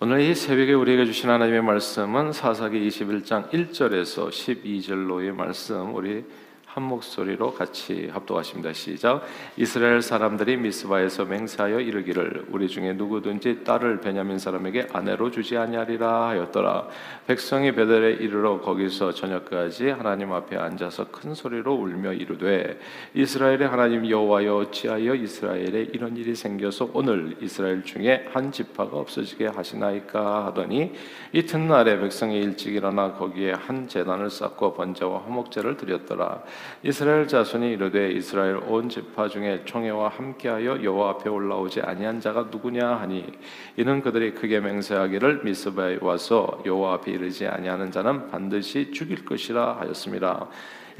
오늘 이 새벽에 우리에게 주신 하나님의 말씀은 사사기 21장 1절에서 12절로의 말씀 우리 한 목소리로 같이 합독하십니다. 시작. 이스라엘 사람들이 미스바에서 맹세하여 이르기를 우리 중에 누구든지 딸을 베냐민 사람에게 아내로 주지 아니하리라 하였더라. 백성이 베델에 이르러 거기서 저녁까지 하나님 앞에 앉아서 큰 소리로 울며 이르되 이스라엘의 하나님 여호와여 어찌하여 이스라엘에 이런 일이 생겨서 오늘 이스라엘 중에 한 지파가 없어지게 하시나이까 하더니 이튿날에 백성이 일찍 일어나 거기에 한 제단을 쌓고 번제와 화목제를 드렸더라. 이스라엘 자손이 이르되 이스라엘 온 지파 중에 총회와 함께하여 여호와 앞에 올라오지 아니한 자가 누구냐 하니 이는 그들이 크게 맹세하기를 미스바에 와서 여호와 앞에 이르지 아니하는 자는 반드시 죽일 것이라 하였습니다.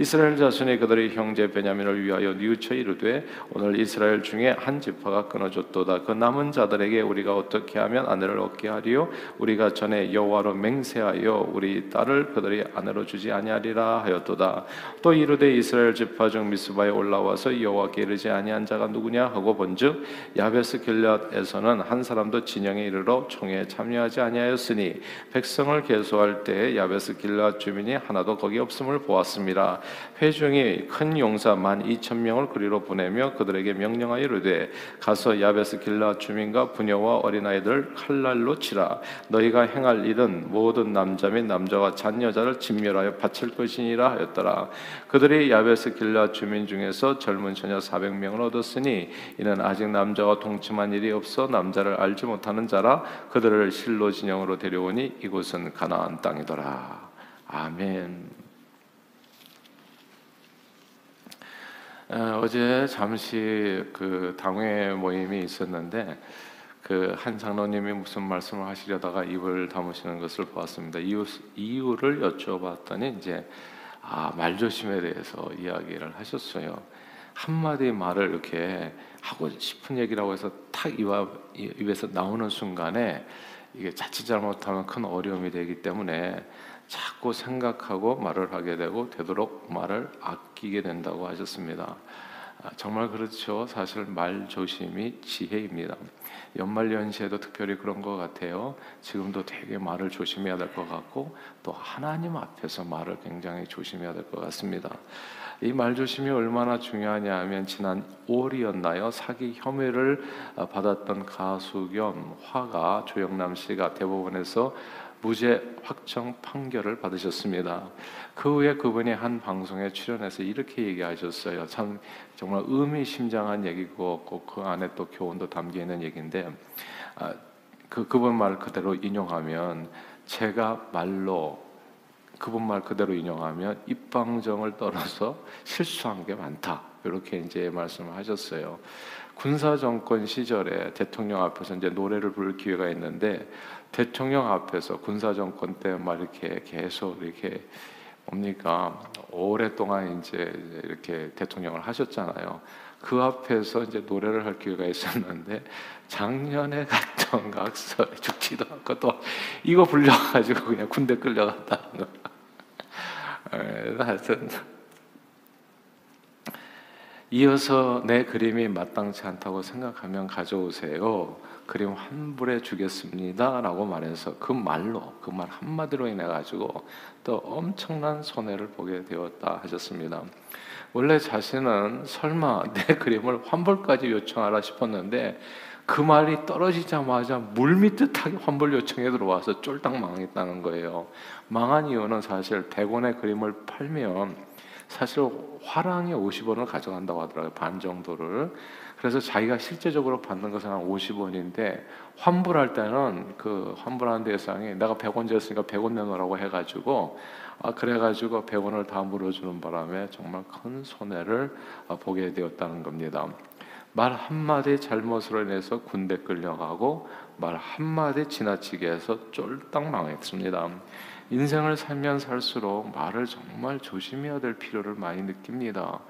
이스라엘 자손이 그들의 형제 베냐민을 위하여 뉘우쳐 이르되 오늘 이스라엘 중에 한 지파가 끊어졌도다. 그 남은 자들에게 우리가 어떻게 하면 아내를 얻게 하리요? 우리가 전에 여호와로 맹세하여 우리 딸을 그들이 아내로 주지 아니하리라 하였도다. 또 이르되 이스라엘 지파 중 미스바에 올라와서 여호와께 이르지 아니한 자가 누구냐? 하고 본즉 야베스 길앗에서는 한 사람도 진영에 이르러 총에 참여하지 아니하였으니 백성을 계수할 때 야베스 길앗 주민이 하나도 거기 없음을 보았습니다 회중이 큰 용사 만 이천 명을 그리로 보내며 그들에게 명령하여 이르되 가서 야베스 길라 주민과 부녀와 어린아이들 칼날로 치라. 너희가 행할 일은 모든 남자 및 남자와 잔여자를 진멸하여 바칠 것이니라 하였더라. 그들이 야베스 길라 주민 중에서 젊은 처녀 400명을 얻었으니 이는 아직 남자와 동침한 일이 없어 남자를 알지 못하는 자라 그들을 실로 진영으로 데려오니 이곳은 가나안 땅이더라. 아멘. 어, 어제 잠시 그 당회 모임이 있었는데 그 한 장로님이 무슨 말씀을 하시려다가 입을 다무시는 것을 보았습니다. 이유 이유를 여쭤봤더니 이제 아, 말 조심에 대해서 이야기를 하셨어요. 한마디 말을 이렇게 하고 싶은 얘기라고 해서 탁 입에서 나오는 순간에 이게 자칫 잘못하면 큰 어려움이 되기 때문에 자꾸 생각하고 말을 하게 되고 되도록 말을 아끼게 된다고 하셨습니다. 아, 정말 그렇죠. 사실 말 조심이 지혜입니다. 연말 연시에도 특별히 그런 것 같아요. 지금도 되게 말을 조심해야 될 것 같고 또 하나님 앞에서 말을 굉장히 조심해야 될 것 같습니다. 이 말 조심이 얼마나 중요하냐 하면 지난 5월이었나요? 사기 혐의를 받았던 가수 겸 화가 조영남 씨가 대법원에서 무죄 확정 판결을 받으셨습니다. 그 후에 그분이 한 방송에 출연해서 이렇게 얘기하셨어요. 참 정말 의미심장한 얘기고 그 안에 또 교훈도 담겨 있는 얘기인데 아, 그 그분 말 그대로 인용하면 제가 말로 그분 말 그대로 인용하면 입방정을 떨어서 실수한 게 많다. 이렇게 이제 말씀을 하셨어요. 군사 정권 시절에 대통령 앞에서 이제 노래를 부를 기회가 있는데 대통령 앞에서 군사 정권 때 막 이렇게 계속 이렇게 뭡니까 오랫동안 이제 이렇게 대통령을 하셨잖아요. 그 앞에서 이제 노래를 할 기회가 있었는데 작년에 갔던 각서 죽지도 않고 또 이거 불려가지고 그냥 군대 끌려갔다는 거. 하여튼 이어서 내 그림이 마땅치 않다고 생각하면 가져오세요. 그림 환불해 주겠습니다라고 말해서 그 말로 그 말 한마디로 인해 가지고 또 엄청난 손해를 보게 되었다 하셨습니다. 원래 자신은 설마 내 그림을 환불까지 요청하라 싶었는데 그 말이 떨어지자마자 물밑듯하게 환불 요청에 들어와서 쫄딱 망했다는 거예요. 망한 이유는 사실 100원의 그림을 팔면 사실 화랑이 50원을 가져간다고 하더라고요. 반 정도를. 그래서 자기가 실제적으로 받는 것은 한 50원인데 환불할 때는 그 환불하는 대상이 내가 100원 줬으니까 100원 내놓으라고 해가지고 아 그래가지고 100원을 다 물어주는 바람에 정말 큰 손해를 아, 보게 되었다는 겁니다. 말 한마디 잘못으로 인해서 군대 끌려가고 말 한마디 지나치게 해서 쫄딱 망했습니다. 인생을 살면 살수록 말을 정말 조심해야 될 필요를 많이 느낍니다.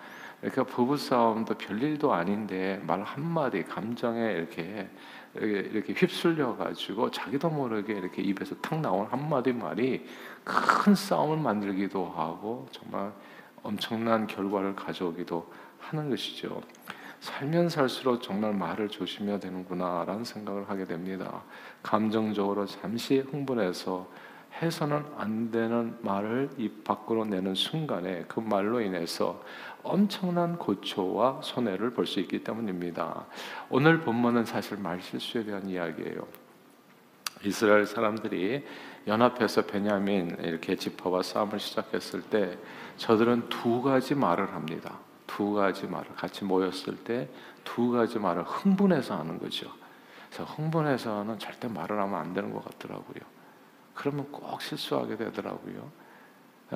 그러니까 부부 싸움도 별일도 아닌데 말 한마디 감정에 이렇게 이렇게 휩쓸려 가지고 자기도 모르게 이렇게 입에서 탁 나온 한마디 말이 큰 싸움을 만들기도 하고 정말 엄청난 결과를 가져오기도 하는 것이죠. 살면 살수록 정말 말을 조심해야 되는구나라는 생각을 하게 됩니다. 감정적으로 잠시 흥분해서 해서는 안 되는 말을 입 밖으로 내는 순간에 그 말로 인해서 엄청난 고초와 손해를 볼 수 있기 때문입니다. 오늘 본문은 사실 말 실수에 대한 이야기예요. 이스라엘 사람들이 연합해서 베냐민 이렇게 지파와 싸움을 시작했을 때 저들은 두 가지 말을 합니다. 두 가지 말을 같이 모였을 때 두 가지 말을 흥분해서 하는 거죠. 그래서 흥분해서는 절대 말을 하면 안 되는 것 같더라고요. 그러면 꼭 실수하게 되더라고요.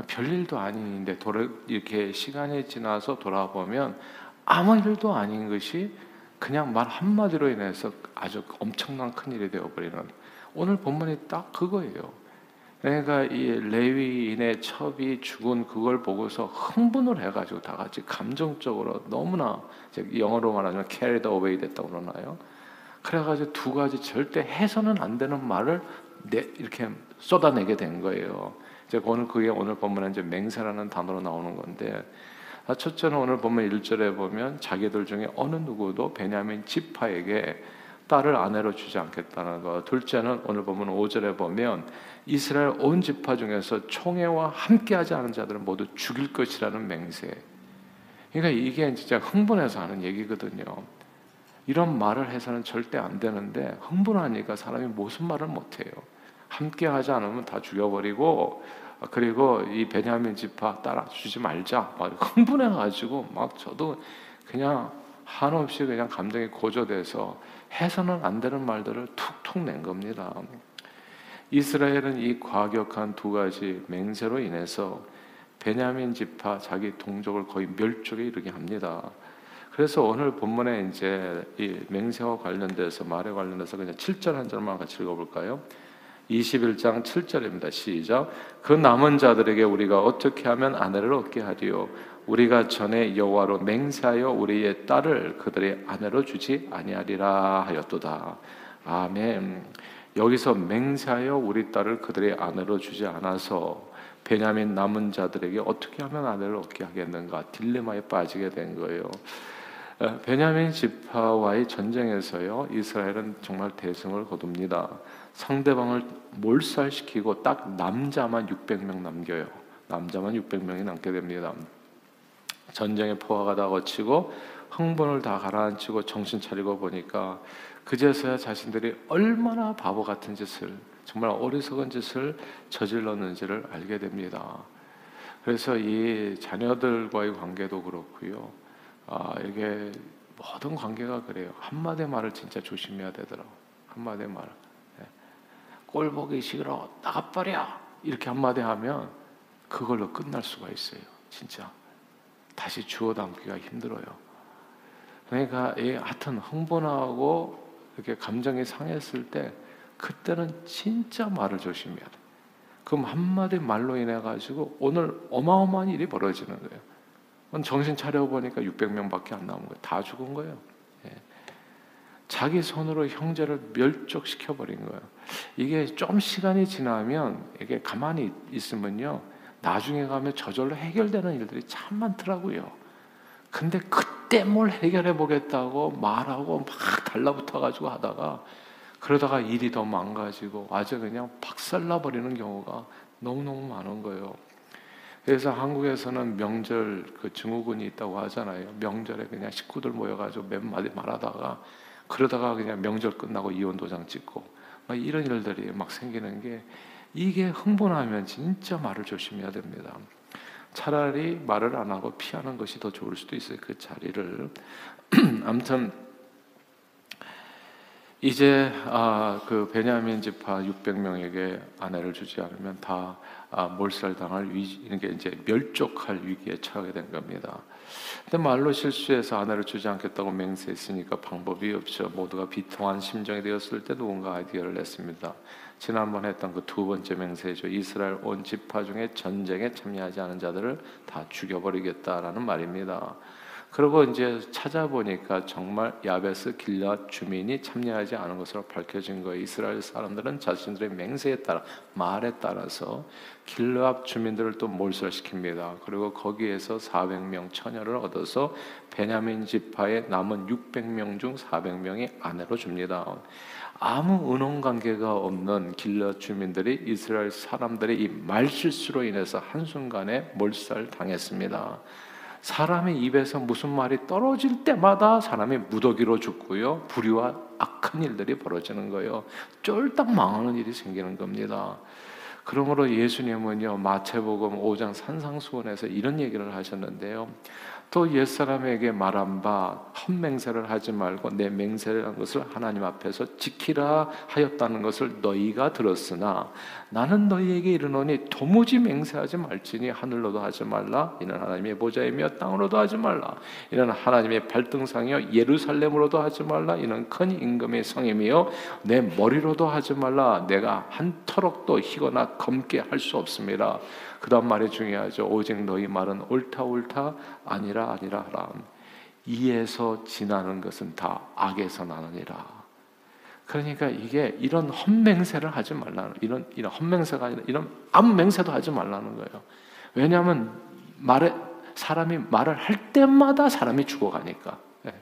별일도 아닌데 돌아, 이렇게 시간이 지나서 돌아보면 아무 일도 아닌 것이 그냥 말 한마디로 인해서 아주 엄청난 큰 일이 되어버리는 오늘 본문이 딱 그거예요. 그러니까 이 레위인의 첩이 죽은 그걸 보고서 흥분을 해가지고 다 같이 감정적으로 너무나 영어로 말하면 carried away 됐다고 그러나요? 그래가지고 두 가지 절대 해서는 안 되는 말을 내, 이렇게 쏟아내게 된 거예요. 이제 오늘 그게 오늘 본문에 이제 맹세라는 단어로 나오는 건데 첫째는 오늘 보면 1절에 보면 자기들 중에 어느 누구도 베냐민 지파에게 딸을 아내로 주지 않겠다는 거. 둘째는 오늘 보면 5절에 보면 이스라엘 온 지파 중에서 총회와 함께하지 않은 자들은 모두 죽일 것이라는 맹세. 그러니까 이게 진짜 흥분해서 하는 얘기거든요. 이런 말을 해서는 절대 안 되는데 흥분하니까 사람이 무슨 말을 못 해요. 함께 하지 않으면 다 죽여버리고 그리고 이 베냐민 지파 따라 주지 말자. 막 흥분해가지고 막 저도 그냥 한없이 그냥 감정이 고조돼서 해서는 안 되는 말들을 툭툭 낸 겁니다. 이스라엘은 이 과격한 두 가지 맹세로 인해서 베냐민 지파 자기 동족을 거의 멸족에 이르게 합니다. 그래서 오늘 본문에 이제 이 맹세와 관련돼서 말에 관련돼서 그냥 7절 한 절만 같이 읽어볼까요? 21장 7절입니다. 시작. 그 남은 자들에게 우리가 어떻게 하면 아내를 얻게 하리요? 우리가 전에 여호와로 맹세하여 우리의 딸을 그들의 아내로 주지 아니하리라 하였도다. 아멘. 여기서 맹세하여 우리 딸을 그들의 아내로 주지 않아서 베냐민 남은 자들에게 어떻게 하면 아내를 얻게 하겠는가 딜레마에 빠지게 된 거예요. 어, 베냐민 지파와의 전쟁에서요 이스라엘은 정말 대승을 거둡니다. 상대방을 몰살시키고 딱 남자만 600명 남겨요. 남자만 600명이 남게 됩니다. 전쟁의 포화가 다 거치고 흥분을 다 가라앉히고 정신 차리고 보니까 그제서야 자신들이 얼마나 바보 같은 짓을 정말 어리석은 짓을 저질렀는지를 알게 됩니다. 그래서 이 자녀들과의 관계도 그렇고요. 아, 이게 모든 관계가 그래요. 한 마디 말을 진짜 조심해야 되더라고. 한 마디 말. 네. 꼴 보기 싫어. 나가버려. 이렇게 한 마디 하면 그걸로 끝날 수가 있어요. 진짜. 다시 주워 담기가 힘들어요. 그러니까 이 하여튼 흥분하고 이렇게 감정이 상했을 때 그때는 진짜 말을 조심해야 돼. 그럼 한마디 말로 인해 가지고 오늘 어마어마한 일이 벌어지는 거예요. 정신 차려 보니까 600명밖에 안 남은 거예요. 다 죽은 거예요. 예. 자기 손으로 형제를 멸족시켜 버린 거예요. 이게 좀 시간이 지나면 이게 가만히 있으면요. 나중에 가면 저절로 해결되는 일들이 참 많더라고요. 근데 그때 뭘 해결해 보겠다고 말하고 막 달라붙어 가지고 하다가 그러다가 일이 더 망가지고 아주 그냥 박살나 버리는 경우가 너무너무 많은 거예요. 그래서 한국에서는 명절 그 증후군이 있다고 하잖아요. 명절에 그냥 식구들 모여가지고 몇 마디 말하다가 그러다가 그냥 명절 끝나고 이혼 도장 찍고 막 이런 일들이 막 생기는 게 이게 흥분하면 진짜 말을 조심해야 됩니다. 차라리 말을 안 하고 피하는 것이 더 좋을 수도 있어요. 그 자리를. 아무튼 이제 아, 그 베냐민 지파 600명에게 아내를 주지 않으면 다 아, 몰살당할 위기, 이게 이제 멸족할 위기에 처하게 된 겁니다. 근데 말로 실수해서 아내를 주지 않겠다고 맹세했으니까 방법이 없죠. 모두가 비통한 심정이 되었을 때 누군가 아이디어를 냈습니다. 지난번 했던 그 두 번째 맹세죠. 이스라엘 온 지파 중에 전쟁에 참여하지 않은 자들을 다 죽여버리겠다라는 말입니다. 그리고 이제 찾아보니까 정말 야베스 길앗 주민이 참여하지 않은 것으로 밝혀진 거예요. 이스라엘 사람들은 자신들의 맹세에 따라 말에 따라서 길앗 주민들을 또 몰살시킵니다. 그리고 거기에서 400명 처녀를 얻어서 베냐민 지파의 남은 600명 중 400명이 아내로 줍니다. 아무 은원 관계가 없는 길러 주민들이 이스라엘 사람들의 이 말실수로 인해서 한순간에 몰살 당했습니다. 사람의 입에서 무슨 말이 떨어질 때마다 사람이 무더기로 죽고요. 불의와 악한 일들이 벌어지는 거예요. 쫄딱 망하는 일이 생기는 겁니다. 그러므로 예수님은요 마태복음 5장 산상수원에서 이런 얘기를 하셨는데요. 또 옛사람에게 말한 바 헛맹세를 하지 말고 내 맹세를 한 것을 하나님 앞에서 지키라 하였다는 것을 너희가 들었으나 나는 너희에게 이르노니 도무지 맹세하지 말지니 하늘로도 하지 말라. 이는 하나님의 보좌이며 땅으로도 하지 말라. 이는 하나님의 발등상이요 예루살렘으로도 하지 말라. 이는 큰 임금의 성임이요 내 머리로도 하지 말라. 내가 한 터럭도 희거나 검게 할 수 없습니다 그 다음 말이 중요하죠. 오직 너희 말은 옳다 옳다 아니라 아니라 하라. 이에서 지나는 것은 다 악에서 나느니라. 그러니까 이게 이런 헛맹세를 하지 말라는 이런 이런 헛맹세가 아니라 이런 아무 맹세도 하지 말라는 거예요. 왜냐하면 말에 사람이 말을 할 때마다 사람이 죽어가니까 네.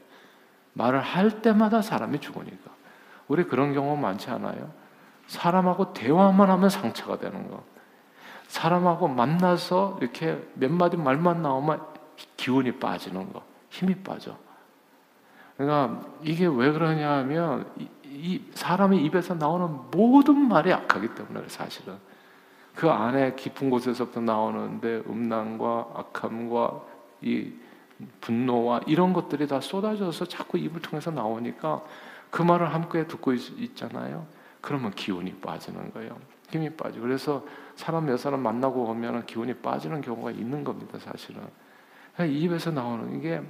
말을 할 때마다 사람이 죽으니까 우리 그런 경우 많지 않아요? 사람하고 대화만 하면 상처가 되는 거. 사람하고 만나서 이렇게 몇 마디 말만 나오면 기운이 빠지는 거, 힘이 빠져. 그러니까 이게 왜 그러냐 하면 이, 이 사람의 입에서 나오는 모든 말이 악하기 때문에 사실은 그 안에 깊은 곳에서부터 나오는데 음란과 악함과 이 분노와 이런 것들이 다 쏟아져서 자꾸 입을 통해서 나오니까 그 말을 함께 듣고 있, 잖아요 그러면 기운이 빠지는 거예요. 힘이 빠져. 그래서 사람 몇 사람 만나고 오면 기운이 빠지는 경우가 있는 겁니다, 사실은. 이 입에서 나오는 이게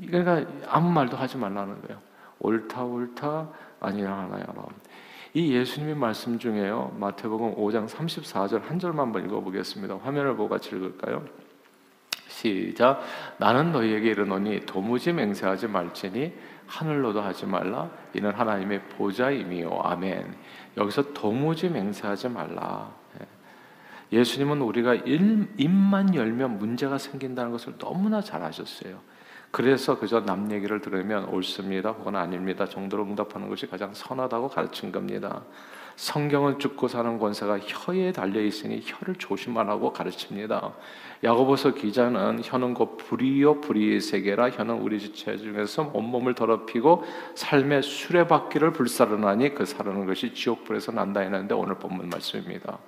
그러니까 아무 말도 하지 말라는 거예요. 옳다 옳다 아니라 하나요. 이 예수님의 말씀 중에요. 마태복음 5장 34절 한 절만 한번 읽어보겠습니다. 화면을 보고 같이 읽을까요? 시작. 나는 너희에게 이르노니 도무지 맹세하지 말지니 하늘로도 하지 말라. 이는 하나님의 보좌임이요. 아멘. 여기서 도무지 맹세하지 말라. 예. 예수님은 우리가 입만 열면 문제가 생긴다는 것을 너무나 잘 아셨어요. 그래서 그저 남 얘기를 들으면 옳습니다 혹은 아닙니다 정도로 응답하는 것이 가장 선하다고 가르친 겁니다. 성경은 죽고 사는 권세가 혀에 달려 있으니 혀를 조심하라고 가르칩니다. 야고보서 기자는 혀는 곧 불이요 불의의 세계라 혀는 우리 지체 중에서 온몸을 더럽히고 삶의 수레바퀴를 불사르나니 그 사르는 것이 지옥불에서 난다 했는데 오늘 본문 말씀입니다.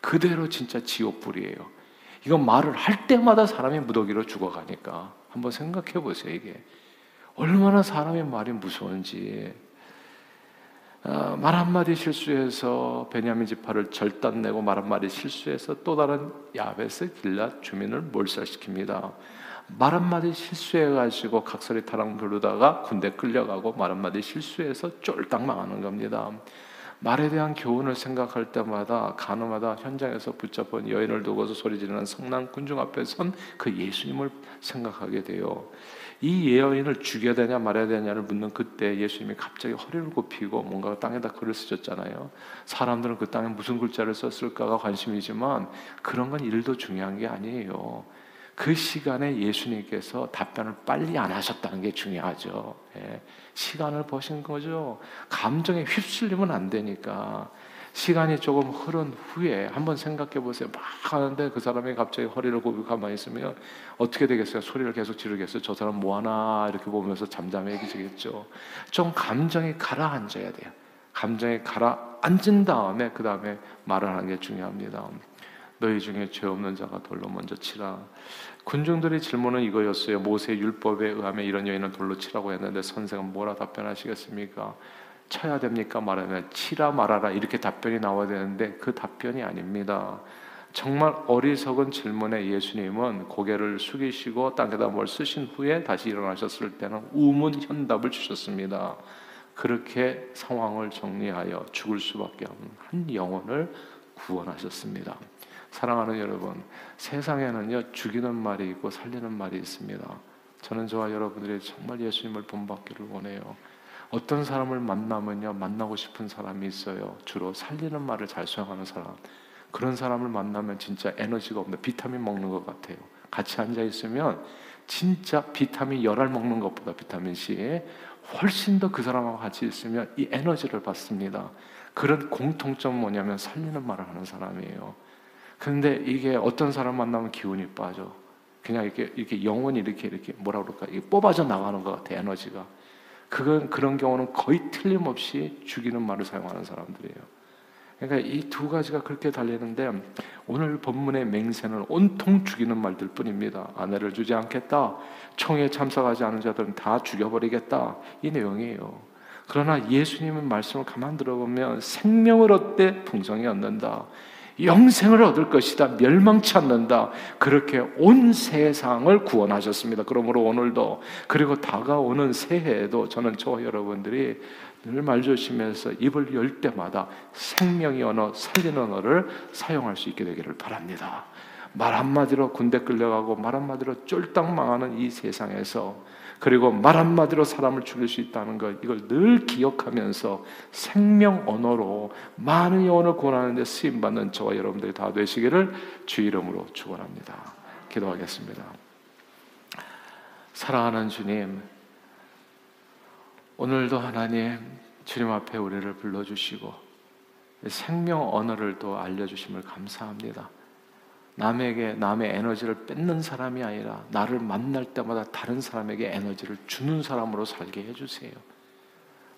그대로 진짜 지옥불이에요. 이건 말을 할 때마다 사람이 무더기로 죽어가니까 한번 생각해 보세요 이게 얼마나 사람의 말이 무서운지 어, 말 한마디 실수해서 베냐민 지파를 절단내고 말 한마디 실수해서 또 다른 야베스 길랏 주민을 몰살시킵니다. 말 한마디 실수해가지고 각설이 타랑 부르다가 군대 끌려가고 말 한마디 실수해서 쫄딱 망하는 겁니다. 말에 대한 교훈을 생각할 때마다 간호마다 현장에서 붙잡은 여인을 두고서 소리 지르는 성난 군중 앞에 선 그 예수님을 생각하게 돼요. 이 여인을 죽여야 되냐 말아야 되냐를 묻는 그때 예수님이 갑자기 허리를 굽히고 뭔가 땅에다 글을 쓰셨잖아요. 사람들은 그 땅에 무슨 글자를 썼을까가 관심이지만 그런 건 일도 중요한 게 아니에요. 그 시간에 예수님께서 답변을 빨리 안 하셨다는 게 중요하죠. 예. 시간을 버신 거죠. 감정에 휩쓸리면 안 되니까. 시간이 조금 흐른 후에 한번 생각해 보세요. 막 하는데 그 사람이 갑자기 허리를 굽고 가만히 있으면 어떻게 되겠어요? 소리를 계속 지르겠어요? 저 사람 뭐 하나 이렇게 보면서 잠잠해지겠죠. 좀 감정이 가라앉아야 돼요. 감정이 가라앉은 다음에 그 다음에 말을 하는 게 중요합니다. 너희 중에 죄 없는 자가 돌로 먼저 치라. 군중들의 질문은 이거였어요. 모세 율법에 의하면 이런 여인은 돌로 치라고 했는데 선생은 뭐라 답변하시겠습니까? 쳐야 됩니까? 말하면 치라 말아라 이렇게 답변이 나와야 되는데 그 답변이 아닙니다. 정말 어리석은 질문에 예수님은 고개를 숙이시고 땅에다 뭘 쓰신 후에 다시 일어나셨을 때는 우문 현답을 주셨습니다. 그렇게 상황을 정리하여 죽을 수밖에 없는 한 영혼을 구원하셨습니다. 사랑하는 여러분, 세상에는요 죽이는 말이 있고 살리는 말이 있습니다. 저는 저와 여러분들이 정말 예수님을 본받기를 원해요. 어떤 사람을 만나면요, 만나고 싶은 사람이 있어요. 주로 살리는 말을 잘 사용하는 사람. 그런 사람을 만나면 진짜 에너지가 없는 비타민 먹는 것 같아요. 같이 앉아 있으면 진짜 비타민 열알 먹는 것보다 비타민 C 훨씬 더 그 사람하고 같이 있으면 이 에너지를 받습니다. 그런 공통점 뭐냐면 살리는 말을 하는 사람이에요. 그런데 이게 어떤 사람 만나면 기운이 빠져. 그냥 이렇게 이렇게 영혼이 이렇게 이렇게 뭐라 그럴까 이게 뽑아져 나가는 것 같아 에너지가. 그건 그런 경우는 거의 틀림없이 죽이는 말을 사용하는 사람들이에요. 그러니까 이 두 가지가 그렇게 달리는데 오늘 본문의 맹세는 온통 죽이는 말들 뿐입니다. 아내를 주지 않겠다. 총에 참석하지 않은 자들은 다 죽여버리겠다. 이 내용이에요. 그러나 예수님은 말씀을 가만 들어보면 생명을 얻되 풍성히 얻는다. 영생을 얻을 것이다. 멸망치 않는다. 그렇게 온 세상을 구원하셨습니다. 그러므로 오늘도 그리고 다가오는 새해에도 저는 저와 여러분들이 늘 말조심해서 입을 열 때마다 생명의 언어, 살리는 언어를 사용할 수 있게 되기를 바랍니다. 말 한마디로 군대 끌려가고 말 한마디로 쫄딱 망하는 이 세상에서 그리고 말 한마디로 사람을 죽일 수 있다는 것 이걸 늘 기억하면서 생명 언어로 많은 영혼을 구원하는 데 쓰임 받는 저와 여러분들이 다 되시기를 주 이름으로 축원합니다. 기도하겠습니다. 사랑하는 주님 오늘도 하나님 주님 앞에 우리를 불러주시고 생명 언어를 또 알려주심을 감사합니다. 남에게 남의 에너지를 뺏는 사람이 아니라 나를 만날 때마다 다른 사람에게 에너지를 주는 사람으로 살게 해주세요.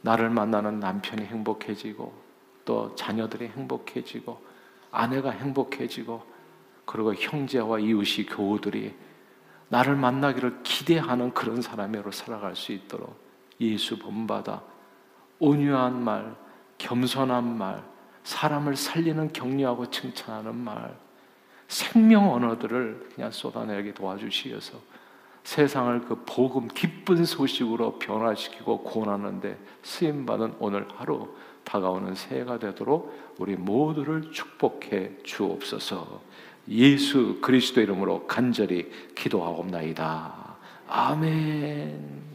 나를 만나는 남편이 행복해지고 또 자녀들이 행복해지고 아내가 행복해지고 그리고 형제와 이웃이 교우들이 나를 만나기를 기대하는 그런 사람으로 살아갈 수 있도록 예수 본받아 온유한 말, 겸손한 말, 사람을 살리는 격려하고 칭찬하는 말, 생명 언어들을 그냥 쏟아내게 도와주시어서 세상을 그 복음 기쁜 소식으로 변화시키고 구원하는데 쓰임 받은 오늘 하루 다가오는 새해가 되도록 우리 모두를 축복해 주옵소서. 예수 그리스도 이름으로 간절히 기도하옵나이다. 아멘.